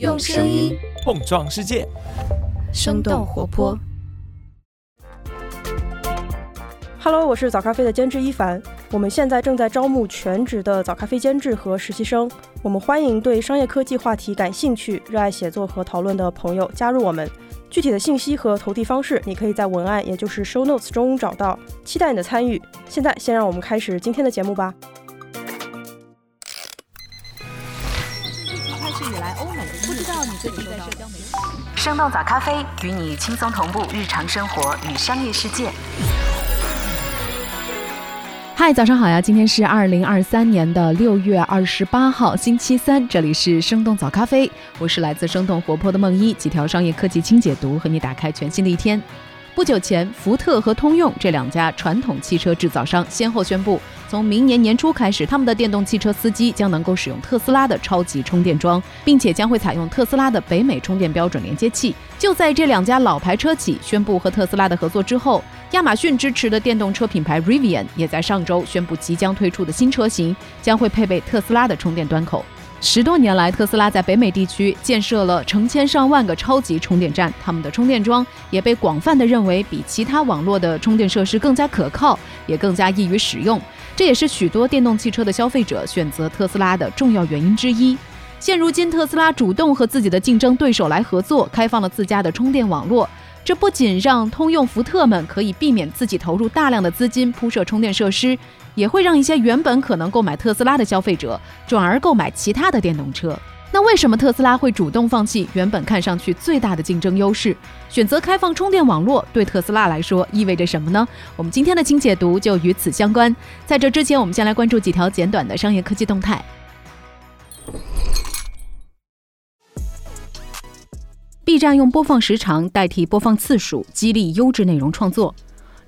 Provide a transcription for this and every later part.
用声音碰撞世界，生动活泼。Hello，我是早咖啡的监制一凡。我们现在正在招募全职的早咖啡监制和实习生。我们欢迎对商业科技话题感兴趣、热爱写作和讨论的朋友加入我们。具体的信息和投递方式，你可以在文案，也就是 show notes 中找到。期待你的参与。现在，先让我们开始今天的节目吧。生动早咖啡与你轻松同步日常生活与商业世界。嗨，早上好呀！今天是二零二三年的六月二十八号，星期三，这里是生动早咖啡，我是来自生动活泼的梦一，几条商业科技轻解读，和你打开全新的一天。不久前，福特和通用这两家传统汽车制造商先后宣布，从明年年初开始，他们的电动汽车司机将能够使用特斯拉的超级充电桩，并且将会采用特斯拉的北美充电标准连接器。就在这两家老牌车企宣布和特斯拉的合作之后，亚马逊支持的电动车品牌 Rivian 也在上周宣布，即将推出的新车型将会配备特斯拉的充电端口。十多年来，特斯拉在北美地区建设了成千上万个超级充电站，他们的充电桩也被广泛的认为比其他网络的充电设施更加可靠，也更加易于使用。这也是许多电动汽车的消费者选择特斯拉的重要原因之一。现如今，特斯拉主动和自己的竞争对手来合作，开放了自家的充电网络。这不仅让通用、福特们可以避免自己投入大量的资金铺设充电设施，也会让一些原本可能购买特斯拉的消费者转而购买其他的电动车。那为什么特斯拉会主动放弃原本看上去最大的竞争优势，选择开放充电网络？对特斯拉来说意味着什么呢？我们今天的轻解读就与此相关。在这之前，我们先来关注几条简短的商业科技动态。B 站用播放时长代替播放次数，激励优质内容创作。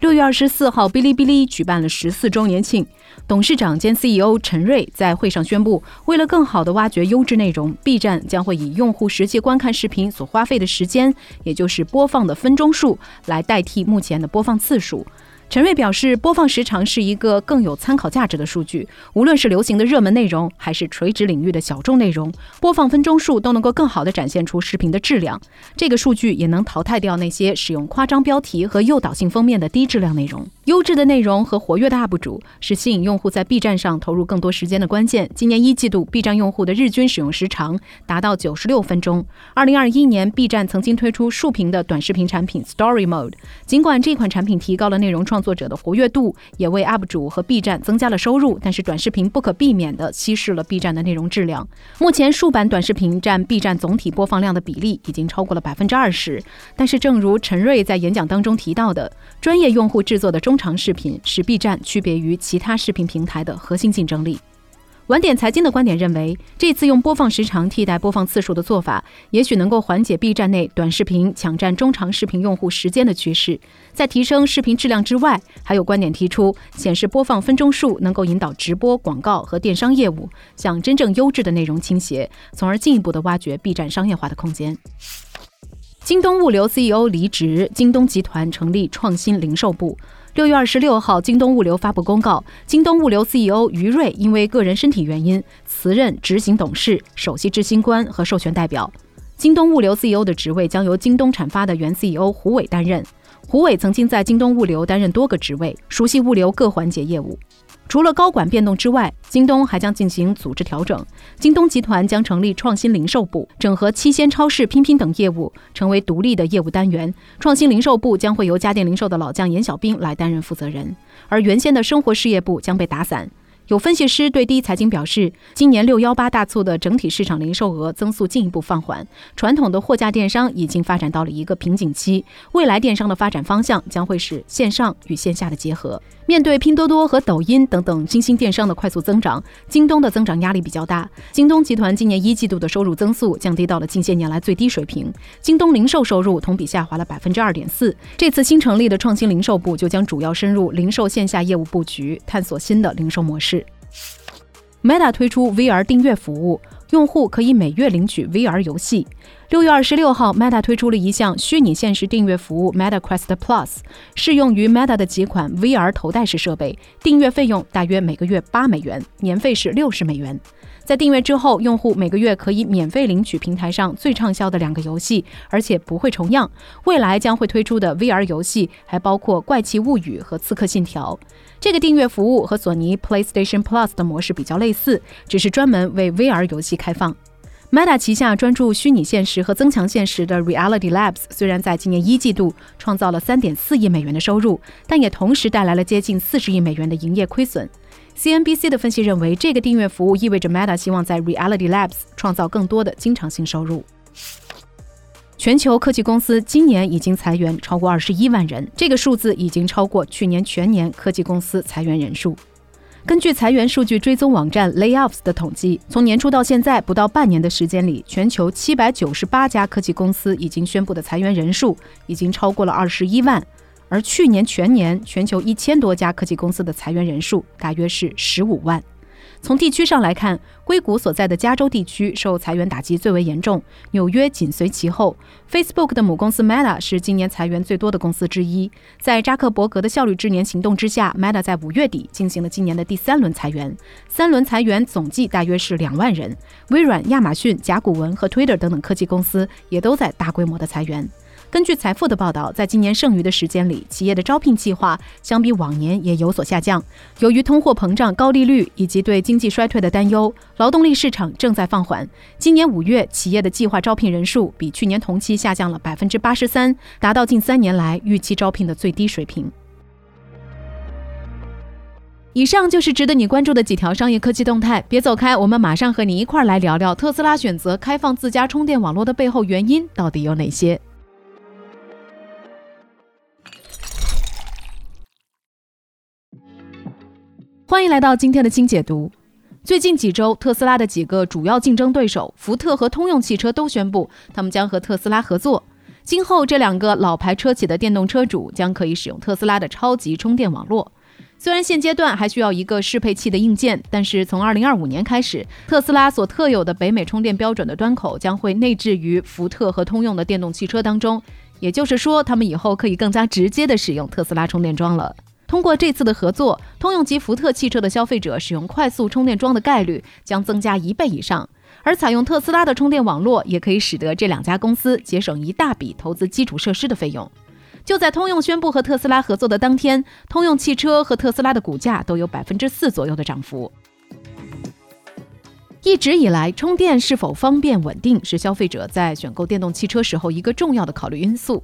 六月二十四号，哔哩哔哩举办了十四周年庆，董事长兼 CEO 陈瑞在会上宣布，为了更好地挖掘优质内容，B 站将会以用户实际观看视频所花费的时间，也就是播放的分钟数，来代替目前的播放次数。陈瑞表示，播放时长是一个更有参考价值的数据，无论是流行的热门内容，还是垂直领域的小众内容，播放分钟数都能够更好的展现出视频的质量。这个数据也能淘汰掉那些使用夸张标题和诱导性封面的低质量内容。优质的内容和活跃的 UP 主是吸引用户在 B 站上投入更多时间的关键。今年一季度，B 站用户的日均使用时长达到九十六分钟。二零二一年，B 站曾经推出竖屏的短视频产品 Story Mode，尽管这款产品提高了内容创作者的活跃度，也为 UP 主和 B 站增加了收入，但是短视频不可避免地稀释了 B 站的内容质量。目前，竖版短视频占 B 站总体播放量的比例已经超过了百分之二十。但是，正如陈瑞在演讲当中提到的，专业用户制作的中长视频是 B 站区别于其他视频平台的核心竞争力。晚点财经的观点认为，这次用播放时长替代播放次数的做法，也许能够缓解 B 站内短视频抢占中长视频用户时间的趋势。在提升视频质量之外，还有观点提出，显示播放分钟数能够引导直播、广告和电商业务向真正优质的内容倾斜，从而进一步的挖掘 B 站商业化的空间。京东物流 CEO 离职，京东集团成立创新零售部。六月二十六号，京东物流发布公告，京东物流 CEO 于瑞因为个人身体原因辞任执行董事、首席执行官和授权代表。京东物流 CEO 的职位将由京东产发的原 CEO 胡伟担任。胡伟曾经在京东物流担任多个职位，熟悉物流各环节业务。除了高管变动之外，京东还将进行组织调整。京东集团将成立创新零售部，整合七鲜超市、拼拼等业务，成为独立的业务单元。创新零售部将会由家电零售的老将严小兵来担任负责人，而原先的生活事业部将被打散。有分析师对第一财经表示，今年六幺八大促的整体市场零售额增速进一步放缓，传统的货架电商已经发展到了一个瓶颈期，未来电商的发展方向将会是线上与线下的结合。面对拼多多和抖音等等新兴电商的快速增长，京东的增长压力比较大。京东集团今年一季度的收入增速降低到了近些年来最低水平，京东零售收入同比下滑了百分之二点四。这次新成立的创新零售部就将主要深入零售线下业务布局，探索新的零售模式。Meta 推出 VR 订阅服务，用户可以每月领取 VR 游戏。六月二十六号，Meta 推出了一项虚拟现实订阅服务 Meta Quest Plus，适用于 Meta 的几款 VR 头戴式设备，订阅费用大约每个月八美元，年费是六十美元。在订阅之后，用户每个月可以免费领取平台上最畅销的两个游戏，而且不会重样。未来将会推出的 VR 游戏还包括《怪奇物语》和《刺客信条》。这个订阅服务和索尼 PlayStation Plus 的模式比较类似，只是专门为 VR 游戏开放。Meta 旗下专注虚拟现实和增强现实的 Reality Labs 虽然在今年一季度创造了3.4亿美元的收入，但也同时带来了接近40亿美元的营业亏损。CNBC 的分析认为，这个订阅服务意味着 Meta 希望在 Reality Labs 创造更多的经常性收入。全球科技公司今年已经裁员超过21万人，这个数字已经超过去年全年科技公司裁员人数。根据裁员数据追踪网站 Layoffs 的统计，从年初到现在不到半年的时间里，全球798家科技公司已经宣布的裁员人数已经超过了21万。而去年全年，全球一千多家科技公司的裁员人数大约是十五万。从地区上来看，硅谷所在的加州地区受裁员打击最为严重，纽约紧随其后。Facebook 的母公司 Meta 是今年裁员最多的公司之一。在扎克伯格的效率之年行动之下，Meta 在五月底进行了今年的第三轮裁员，三轮裁员总计大约是两万人。微软、亚马逊、甲骨文和 Twitter 等等科技公司也都在大规模的裁员。根据财富的报道，在今年剩余的时间里，企业的招聘计划相比往年也有所下降。由于通货膨胀、高利率以及对经济衰退的担忧，劳动力市场正在放缓。今年五月，企业的计划招聘人数比去年同期下降了百分之八十三，达到近三年来预期招聘的最低水平。以上就是值得你关注的几条商业科技动态，别走开，我们马上和你一块来聊聊特斯拉选择开放自家充电网络的背后原因到底有哪些。欢迎来到今天的精解读。最近几周，特斯拉的几个主要竞争对手福特和通用汽车都宣布，他们将和特斯拉合作。今后，这两个老牌车企的电动车主将可以使用特斯拉的超级充电网络。虽然现阶段还需要一个适配器的硬件，但是从2025年开始，特斯拉所特有的北美充电标准的端口将会内置于福特和通用的电动汽车当中。也就是说，他们以后可以更加直接的使用特斯拉充电桩了。通过这次的合作，通用及福特汽车的消费者使用快速充电桩的概率将增加一倍以上，而采用特斯拉的充电网络也可以使得这两家公司节省一大笔投资基础设施的费用。就在通用宣布和特斯拉合作的当天，通用汽车和特斯拉的股价都有百分之四左右的涨幅。一直以来，充电是否方便稳定是消费者在选购电动汽车时候一个重要的考虑因素。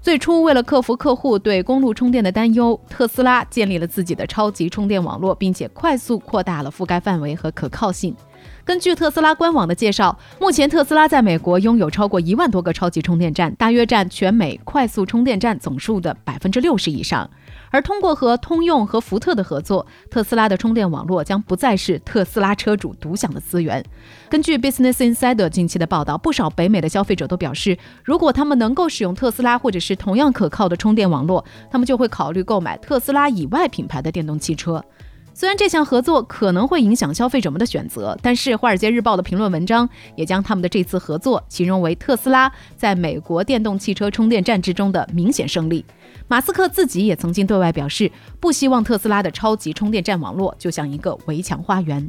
最初，为了克服客户对公路充电的担忧，特斯拉建立了自己的超级充电网络，并且快速扩大了覆盖范围和可靠性。根据特斯拉官网的介绍，目前特斯拉在美国拥有超过一万多个超级充电站，大约占全美快速充电站总数的百分之六十以上。而通过和通用和福特的合作，特斯拉的充电网络将不再是特斯拉车主独享的资源。根据 Business Insider 近期的报道，不少北美的消费者都表示，如果他们能够使用特斯拉或者是同样可靠的充电网络，他们就会考虑购买特斯拉以外品牌的电动汽车。虽然这项合作可能会影响消费者们的选择，但是《华尔街日报》的评论文章也将他们的这次合作形容为特斯拉在美国电动汽车充电站之中的明显胜利。马斯克自己也曾经对外表示，不希望特斯拉的超级充电站网络就像一个围墙花园。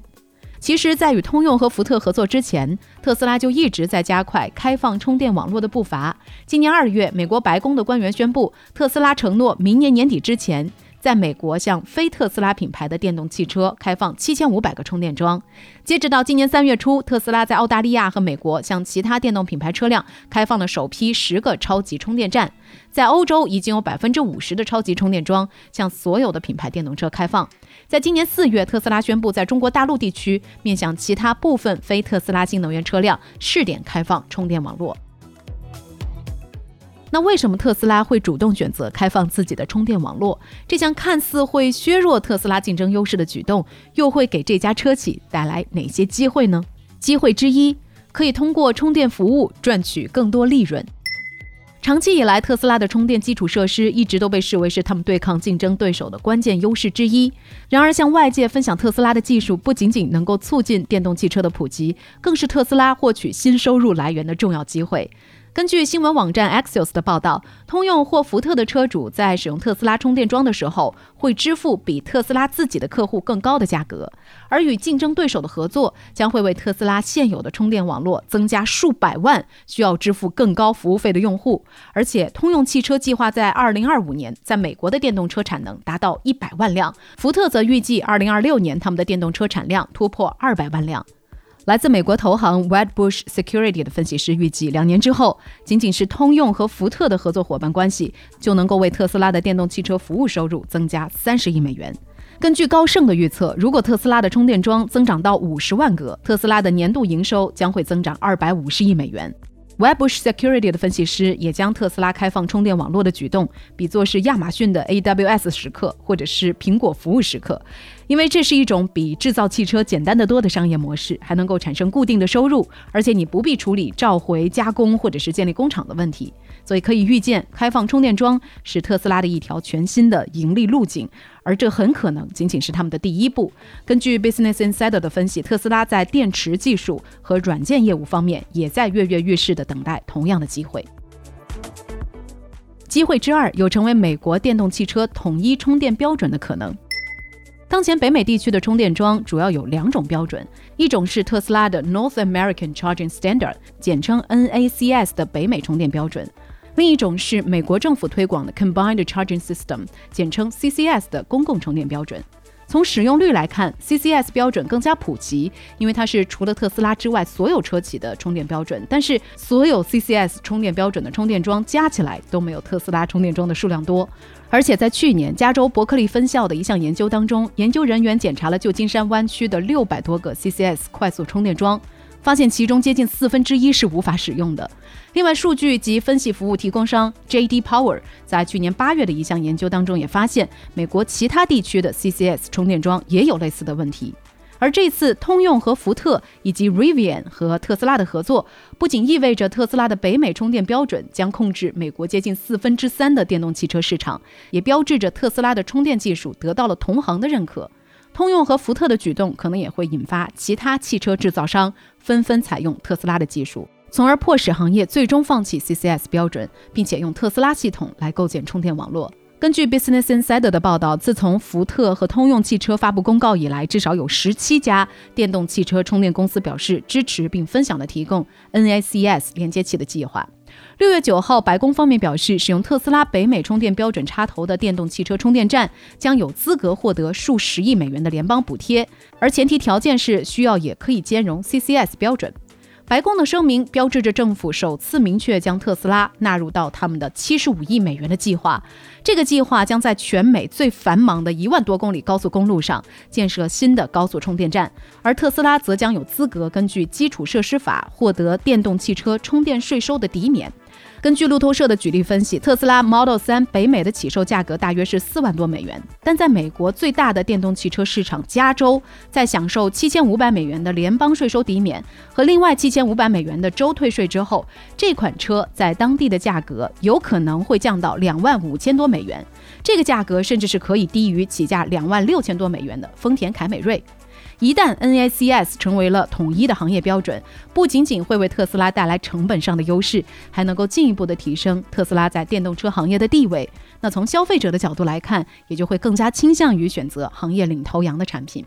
其实，在与通用和福特合作之前，特斯拉就一直在加快开放充电网络的步伐。今年二月，美国白宫的官员宣布，特斯拉承诺明年年底之前。在美国，向非特斯拉品牌的电动汽车开放七千五百个充电桩。截止到今年三月初，特斯拉在澳大利亚和美国向其他电动品牌车辆开放了首批十个超级充电站。在欧洲，已经有百分之五十的超级充电桩向所有的品牌电动车开放。在今年四月，特斯拉宣布在中国大陆地区面向其他部分非特斯拉新能源车辆试点开放充电网络。那为什么特斯拉会主动选择开放自己的充电网络？这项看似会削弱特斯拉竞争优势的举动，又会给这家车企带来哪些机会呢？机会之一，可以通过充电服务赚取更多利润。长期以来，特斯拉的充电基础设施一直都被视为是他们对抗竞争对手的关键优势之一。然而，向外界分享特斯拉的技术，不仅仅能够促进电动汽车的普及，更是特斯拉获取新收入来源的重要机会。根据新闻网站 Axios 的报道，通用或福特的车主在使用特斯拉充电桩的时候，会支付比特斯拉自己的客户更高的价格。而与竞争对手的合作，将会为特斯拉现有的充电网络增加数百万需要支付更高服务费的用户。而且，通用汽车计划在2025年在美国的电动车产能达到100万辆，福特则预计2026年他们的电动车产量突破200万辆。来自美国投行 Wedbush Security 的分析师预计，两年之后，仅仅是通用和福特的合作伙伴关系，就能够为特斯拉的电动汽车服务收入增加三十亿美元。根据高盛的预测，如果特斯拉的充电桩增长到五十万个，特斯拉的年度营收将会增长二百五十亿美元。Wedbush Security 的分析师也将特斯拉开放充电网络的举动比作是亚马逊的 AWS 时刻，或者是苹果服务时刻。因为这是一种比制造汽车简单的多的商业模式，还能够产生固定的收入，而且你不必处理召回、加工或者是建立工厂的问题，所以可以预见，开放充电桩是特斯拉的一条全新的盈利路径，而这很可能仅仅是他们的第一步。根据 Business Insider 的分析，特斯拉在电池技术和软件业务方面也在跃跃欲试的等待同样的机会。机会之二有成为美国电动汽车统一充电标准的可能。当前北美地区的充电桩主要有两种标准，一种是特斯拉的 North American Charging Standard，简称 NACS 的北美充电标准；另一种是美国政府推广的 Combined Charging System，简称 CCS 的公共充电标准。从使用率来看，CCS 标准更加普及，因为它是除了特斯拉之外所有车企的充电标准。但是，所有 CCS 充电标准的充电桩加起来都没有特斯拉充电桩的数量多。而且，在去年加州伯克利分校的一项研究当中，研究人员检查了旧金山湾区的六百多个 CCS 快速充电桩。发现其中接近四分之一是无法使用的。另外，数据及分析服务提供商 J.D. Power 在去年八月的一项研究当中也发现，美国其他地区的 CCS 充电桩也有类似的问题。而这次通用和福特以及 Rivian 和特斯拉的合作，不仅意味着特斯拉的北美充电标准将控制美国接近四分之三的电动汽车市场，也标志着特斯拉的充电技术得到了同行的认可。通用和福特的举动可能也会引发其他汽车制造商纷纷采用特斯拉的技术，从而迫使行业最终放弃 CCS 标准，并且用特斯拉系统来构建充电网络。根据 Business Insider 的报道，自从福特和通用汽车发布公告以来，至少有十七家电动汽车充电公司表示支持并分享了提供 NACS 连接器的计划。六月九号，白宫方面表示，使用特斯拉北美充电标准插头的电动汽车充电站将有资格获得数十亿美元的联邦补贴，而前提条件是需要也可以兼容 CCS 标准。白宫的声明标志着政府首次明确将特斯拉纳入到他们的七十五亿美元的计划。这个计划将在全美最繁忙的一万多公里高速公路上建设新的高速充电站，而特斯拉则将有资格根据基础设施法获得电动汽车充电税收的抵免。根据路透社的举例分析，特斯拉 Model 3北美的起售价格大约是四万多美元，但在美国最大的电动汽车市场加州，在享受七千五百美元的联邦税收抵免和另外七千五百美元的州退税之后，这款车在当地的价格有可能会降到两万五千多美元，这个价格甚至是可以低于起价两万六千多美元的丰田凯美瑞。一旦 NACS 成为了统一的行业标准，不仅仅会为特斯拉带来成本上的优势，还能够进一步的提升特斯拉在电动车行业的地位。那从消费者的角度来看，也就会更加倾向于选择行业领头羊的产品。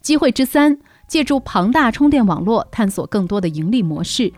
机会之三，借助庞大充电网络，探索更多的盈利模式。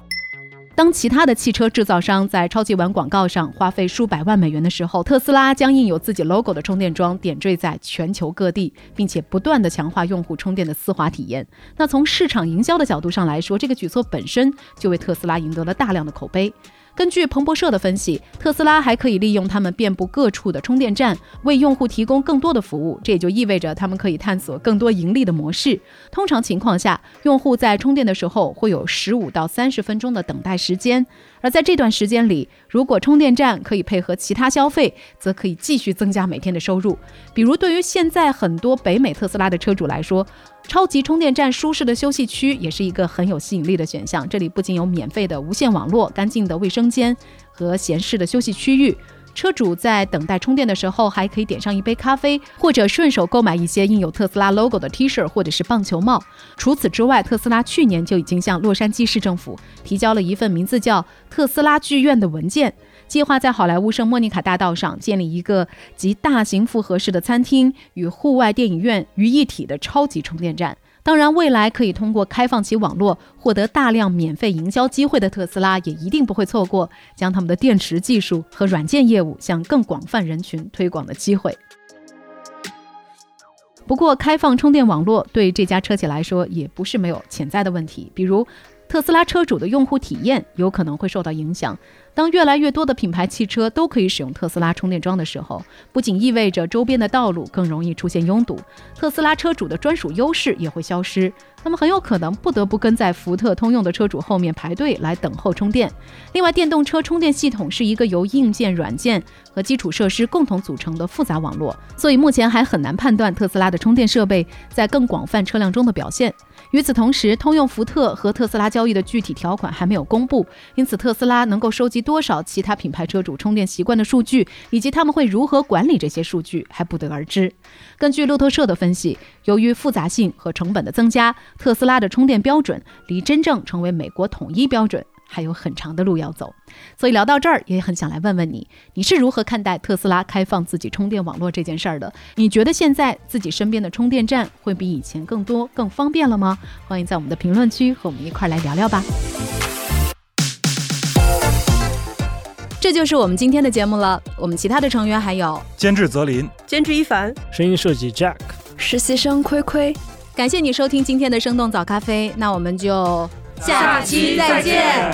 当其他的汽车制造商在超级碗广告上花费数百万美元的时候，特斯拉将印有自己 logo 的充电桩点缀在全球各地，并且不断的强化用户充电的丝滑体验。那从市场营销的角度上来说，这个举措本身就为特斯拉赢得了大量的口碑。根据彭博社的分析，特斯拉还可以利用他们遍布各处的充电站，为用户提供更多的服务。这也就意味着他们可以探索更多盈利的模式。通常情况下，用户在充电的时候会有十五到三十分钟的等待时间，而在这段时间里，如果充电站可以配合其他消费，则可以继续增加每天的收入。比如，对于现在很多北美特斯拉的车主来说，超级充电站舒适的休息区也是一个很有吸引力的选项。这里不仅有免费的无线网络、干净的卫生间和闲适的休息区域，车主在等待充电的时候，还可以点上一杯咖啡，或者顺手购买一些印有特斯拉 logo 的 T 恤或者是棒球帽。除此之外，特斯拉去年就已经向洛杉矶市政府提交了一份名字叫“特斯拉剧院”的文件，计划在好莱坞圣莫妮卡大道上建立一个集大型复合式的餐厅与户外电影院于一体的超级充电站。当然，未来可以通过开放其网络获得大量免费营销机会的特斯拉，也一定不会错过将他们的电池技术和软件业务向更广泛人群推广的机会。不过，开放充电网络对这家车企来说也不是没有潜在的问题，比如特斯拉车主的用户体验有可能会受到影响。当越来越多的品牌汽车都可以使用特斯拉充电桩的时候，不仅意味着周边的道路更容易出现拥堵，特斯拉车主的专属优势也会消失。他们很有可能不得不跟在福特、通用的车主后面排队来等候充电。另外，电动车充电系统是一个由硬件、软件和基础设施共同组成的复杂网络，所以目前还很难判断特斯拉的充电设备在更广泛车辆中的表现。与此同时，通用、福特和特斯拉交易的具体条款还没有公布，因此特斯拉能够收集多少其他品牌车主充电习惯的数据，以及他们会如何管理这些数据，还不得而知。根据路透社的分析，由于复杂性和成本的增加，特斯拉的充电标准离真正成为美国统一标准还有很长的路要走。所以聊到这儿，也很想来问问你，你是如何看待特斯拉开放自己充电网络这件事儿的？你觉得现在自己身边的充电站会比以前更多、更方便了吗？欢迎在我们的评论区和我们一块儿来聊聊吧。这就是我们今天的节目了。我们其他的成员还有监制泽林，监制一凡，声音设计 Jack，实习生亏亏。感谢你收听今天的生动早咖啡，那我们就下期再见。